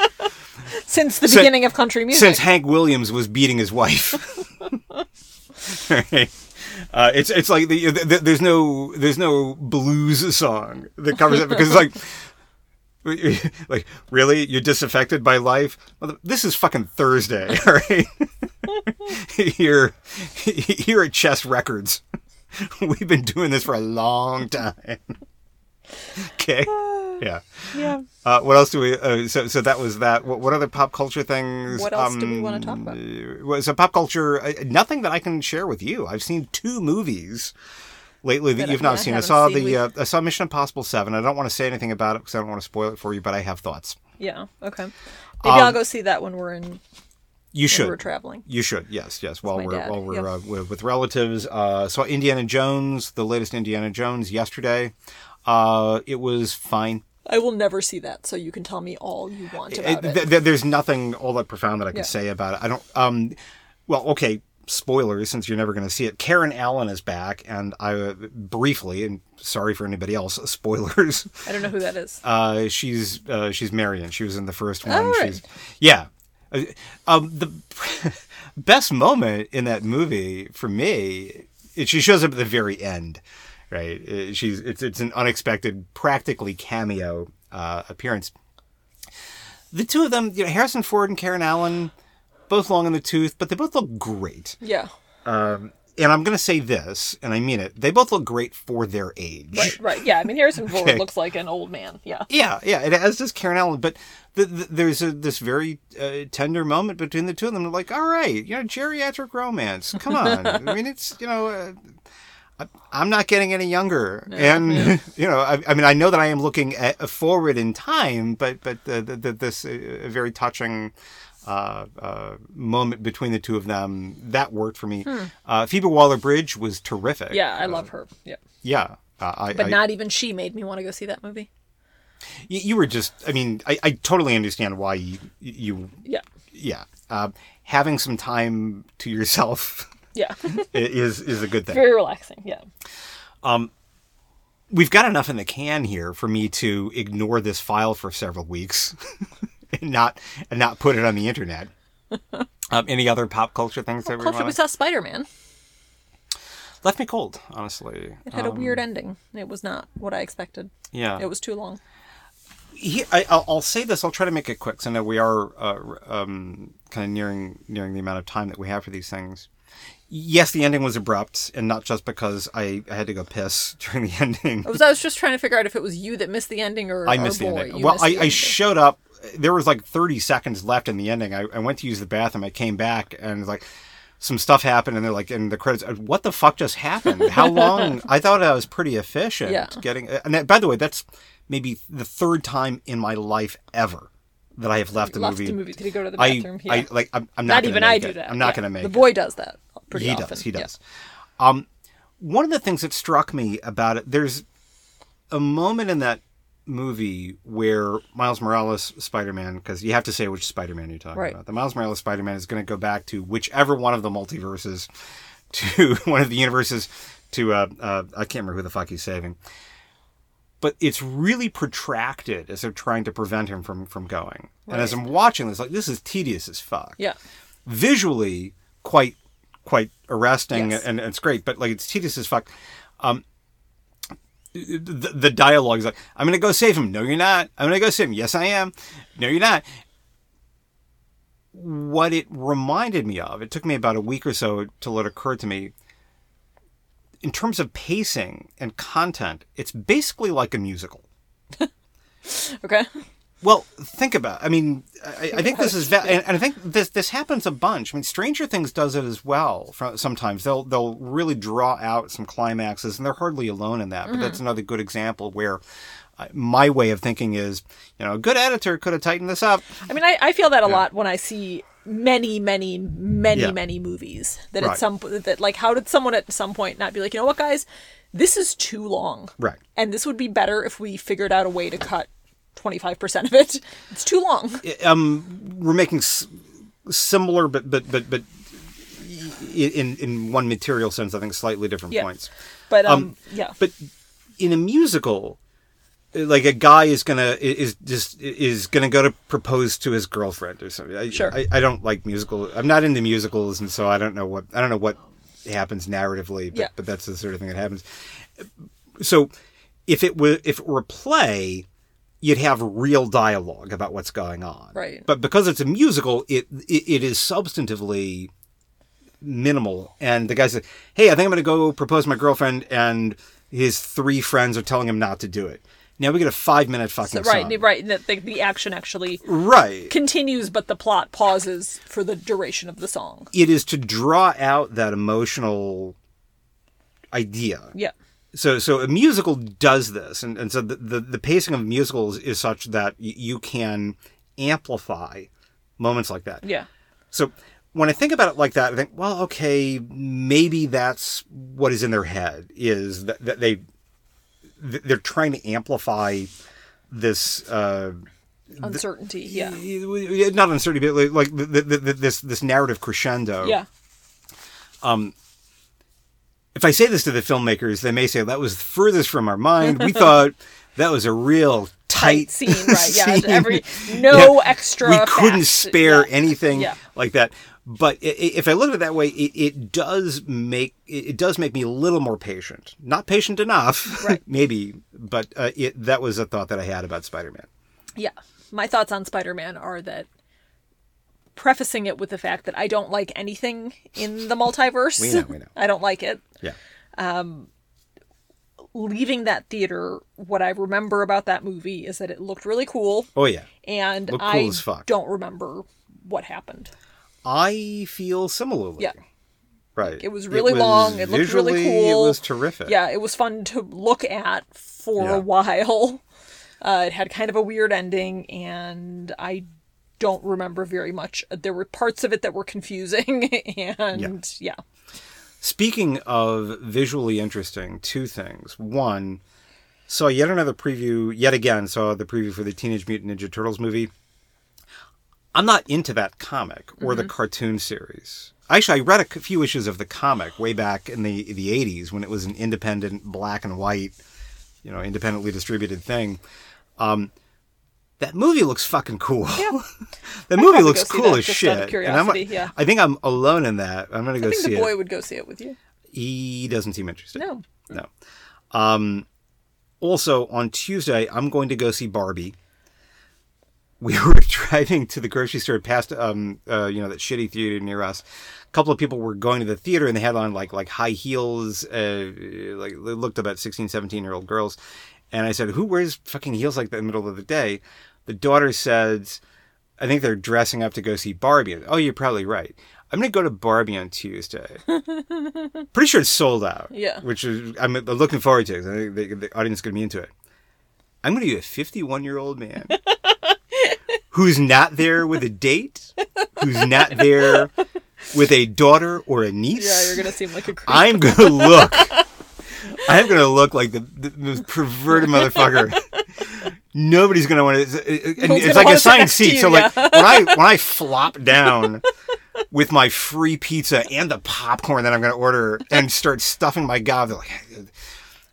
Since the si- beginning of country music. since Hank Williams was beating his wife. Right. Uh, it's it's like the, the, there's no there's no blues song that covers it because it's like like really you're disaffected by life this is fucking thursday all right here here at chess records we've been doing this for a long time okay yeah yeah. uh, what else do we uh, so so that was that what, what other pop culture things What else do we wanna talk about? so pop culture uh, nothing that i can share with you i've seen two movies lately that That you've not I seen i saw seen. the uh, i saw mission impossible 7 i don't want to say anything about it because i don't want to spoil it for you but i have thoughts Yeah. Okay. Maybe Um, I'll go see that when we're in. you should we're traveling. You should, yes, yes. While we're dad, while we're yep. uh, with, with relatives, uh, saw Indiana Jones, the latest Indiana Jones, yesterday. Uh, it was fine. I will never see that, so you can tell me all you want about It- it. th- th- there's nothing all that profound that I can Yeah. say about it. I don't. Um, well, okay. Spoilers, since you're never going to see it. Karen Allen is back, and I uh, briefly, and sorry for anybody else, spoilers. I don't know who that is. Uh, she's uh, she's Marion. She was in the first one. Oh, right. She's yeah. Uh, Um, the best moment in that movie for me, it, she shows up at the very end, right? Uh, She's it's it's an unexpected, practically cameo uh, appearance. The two of them, you know, Harrison Ford and Karen Allen, both long in the tooth, but they both look great. yeah. Um, And I'm going to say this, and I mean it. They both look great for their age. Right. Right. Yeah. I mean, Harrison Ford Okay. looks like an old man. Yeah. Yeah, yeah, it as does Karen Allen. But the, the, there's a, this very uh, tender moment between the two of them. They're like, all right, you know, geriatric romance. Come on. I mean, it's you know, uh, I'm not getting any younger, and you know, I, I mean, I know that I am looking at, forward in time, but but the, the, this uh, very touching. uh, uh, moment between the two of them. That worked for me. Uh, Phoebe Waller Bridge was terrific. Hmm. Yeah, I love her. Yeah. Yeah. Uh, I, But I, not even she made me want to go see that movie. y- you were just. I mean, I, I totally understand why you. you Yeah. yeah. Uh, having some time to yourself Yeah. is is a good thing. Very relaxing. Yeah. we've got enough in the can here for me to ignore this file for several weeks and not and not put it on the internet. Um, any other pop culture things that we Culture, we saw Spider Man. Left me cold, honestly. It had a weird ending. It was not what I expected. Yeah, It was too long. he, I, I'll, I'll say this. I'll try to make it quick. 'cause I know we are uh, um, kind of nearing nearing the amount of time that we have for these things. Yes, the ending was abrupt, and not just because I, I had to go piss during the ending. I was, I was just trying to figure out if it was you that missed the ending or I missed the boy. ending. You Well, I, I showed up. There was like 30 seconds left in the ending. I, I went to use the bathroom. I came back and like some stuff happened, and they're like, in the credits, uh, what the fuck just happened? How long? I thought I was pretty efficient Yeah. getting. And that, by the way, that's maybe the third time in my life ever that I have left a left movie. the movie to go to the I, bathroom. yeah. I like. I'm, I'm not, not even I it. do that. I'm not yeah. going to make The it boy does that pretty he often. does. He Yeah. does. Um, one of the things that struck me about it, there's a moment in that movie where Miles Morales Spider-Man, because you have to say which Spider-Man you're talking Right. about. The Miles Morales Spider-Man is going to go back to whichever one of the multiverses, to one of the universes, to uh, uh, I can't remember who the fuck he's saving. But it's really protracted as they're trying to prevent him from from going. And as I'm watching this, like this is tedious as fuck Yeah. visually quite quite arresting Yes. and, and it's great but like it's tedious as fuck. Um the, the dialogue is like i'm gonna go save him. No you're not. I'm gonna go save him. Yes i am. No you're not. What it reminded me of it took me about a week or so let it occurred to me in terms of pacing and content it's basically like a musical. Okay. Well, think about. I mean, I, I think this is, va- and, and I think this this happens a bunch. I mean, Stranger Things does it as well. fro- Sometimes they'll they'll really draw out some climaxes, and they're hardly alone in that. But that's another good example where uh, my way of thinking is, you know, a good editor could have tightened this up. I mean, I, I feel that a lot when I see many, many, many, Yeah. many movies. That Right. at some that like, how did someone at some point not be like, you know what, guys, this is too long, Right. and this would be better if we figured out a way to cut twenty five percent of it. It's too long. Um, we're making s- similar, but but but but in in one material sense, I think slightly different Yeah. points. But um, yeah, but in a musical like a guy is gonna is just is gonna go to propose to his girlfriend or something I, Sure. I, I don't like musical i'm not into musicals and so i don't know what i don't know what happens narratively but, Yeah. but that's the sort of thing that happens so if it were if it were a play you'd have real dialogue about what's going on Right. but because it's a musical it it, it is substantively minimal. And the guy said, "Hey, I think I'm going to go propose to my girlfriend," and his three friends are telling him not to do it. Now we get a five minute fucking so, right, song. right. and The, the action actually Right. continues, but the plot pauses for the duration of the song. It is to draw out that emotional idea. Yeah. So, so a musical does this, and, and so the, the the pacing of musicals is such that y- you can amplify moments like that. Yeah. So when I think about it like that, I think, well, okay, maybe that's what is in their head is that, that they they're trying to amplify this uh, Uncertainty. Yeah. not uncertainty, but like, like the, the, this this narrative crescendo. Yeah. If I say this to the filmmakers, they may say that was furthest from our mind. We thought that was a real tight, Tight scene, right? Yeah. scene. Every no Yeah. extra. we couldn't spare Yeah. anything Yeah. like that. But if I look at it that way, it, it does make it does make me a little more patient. Not patient enough, Right. maybe, but uh, it that was a thought that I had about Spider-Man. Yeah. My thoughts on Spider Man are that prefacing it with the fact that I don't like anything in the multiverse. We know, we know. I don't like it. Yeah, Leaving that theater, what I remember about that movie is that it looked really cool, oh yeah. and Looked cool I as fuck. don't remember what happened. I feel similarly. Yeah. right. It was really long, it looked really visually, cool. It was terrific. Yeah, it was fun to look at for Yeah. a while. Uh, it had kind of a weird ending, and I don't remember very much. There were parts of it that were confusing, and yeah. Speaking of visually interesting, two things. One, saw yet another preview, yet again, saw the preview for the Teenage Mutant Ninja Turtles movie. I'm not into that comic or the cartoon series. Actually, I read a few issues of the comic way back in the the 80s when it was an independent black and white, you know, independently distributed thing. Um, that movie looks fucking cool. Yeah. that movie looks cool that as shit. And I'm- yeah. I think I'm alone in that. I'm gonna go I think see the boy it. would go see it with you. He doesn't seem interested. No. No. Um, also, on Tuesday, I'm going to go see Barbie. We were driving to the grocery store past, um, uh, you know, that shitty theater near us. A couple of people were going to the theater and they had on like like high heels, uh, like they looked about 16, 17 year old girls. And I said, "Who wears fucking heels like that in the middle of the day?" The daughter says, "I think they're dressing up to go see Barbie." Oh, you're probably right. I'm gonna go to Barbie on Tuesday. Pretty sure it's sold out. Yeah. Which is I'm looking forward to. I think the, the audience is gonna be into it. I'm gonna be a 51 year old man who's not there with a date, who's not there with a daughter or a niece. Yeah, you're gonna seem like a creep. I'm gonna look. I'm gonna look like the, the most perverted motherfucker. Nobody's gonna want to. It's like a signed seat. you, so like yeah. when I when I flop down with my free pizza and the popcorn that I'm gonna order and start stuffing my gob, they're like,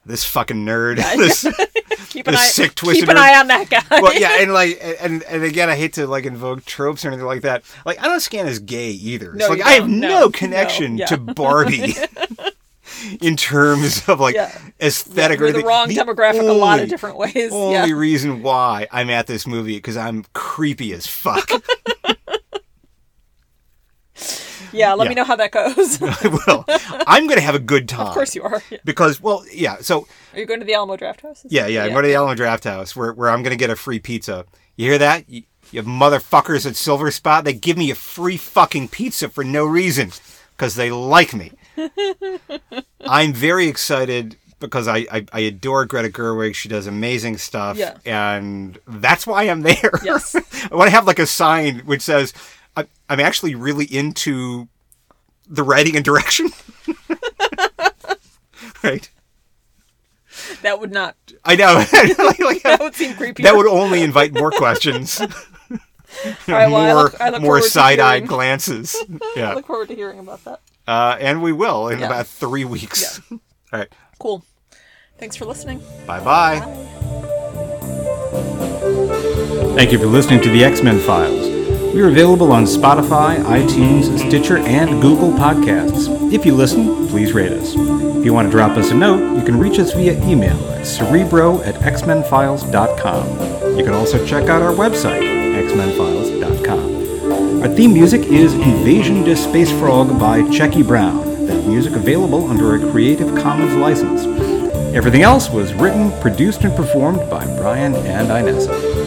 this fucking nerd, this keep an eye, sick, twisted keep an nerd. eye on that guy. well, yeah, and like, and and again, I hate to like invoke tropes or anything like that. Like, I don't scan as gay either. No, so, like, I have no, No. connection No, yeah. to Barbie in terms of like Yeah. aesthetic or the anything. wrong demographic a lot of different ways. Only yeah. reason why I'm at this movie because I'm creepy as fuck. Yeah, let Yeah. me know how that goes. well, I'm gonna have a good time. Of course you are. Yeah. Because, well, yeah. So Are you going to the Alamo Drafthouse? Yeah, yeah. I'm going to the Alamo Drafthouse where, where I'm going to get a free pizza. You hear that? You, you motherfuckers at Silver Spot, they give me a free fucking pizza for no reason because they like me. I'm very excited because I, I, I adore Greta Gerwig. She does amazing stuff. Yeah. And that's why I'm there. Yes. I want to have like a sign which says, I, I'm actually really into the writing and direction. right. That would not. I know. Like- like- That would seem creepy. that would only invite more questions, right, well, more I look, I look more side-eyed glances. I look forward to hearing about that. Uh, and we will in Yeah. about three weeks. All right, Cool. Thanks for listening. bye bye. Thank you for listening to the X Men Files. We are available on Spotify, iTunes, Stitcher, and Google Podcasts. If you listen, please rate us. If you want to drop us a note, you can reach us via email at cerebro at xmenfiles.com. You can also check out our website, xmenfiles.com. Our theme music is Invasion to Space Frog by Checky Brown. That music available under a Creative Commons license. Everything else was written, produced, and performed by Brian and Inessa.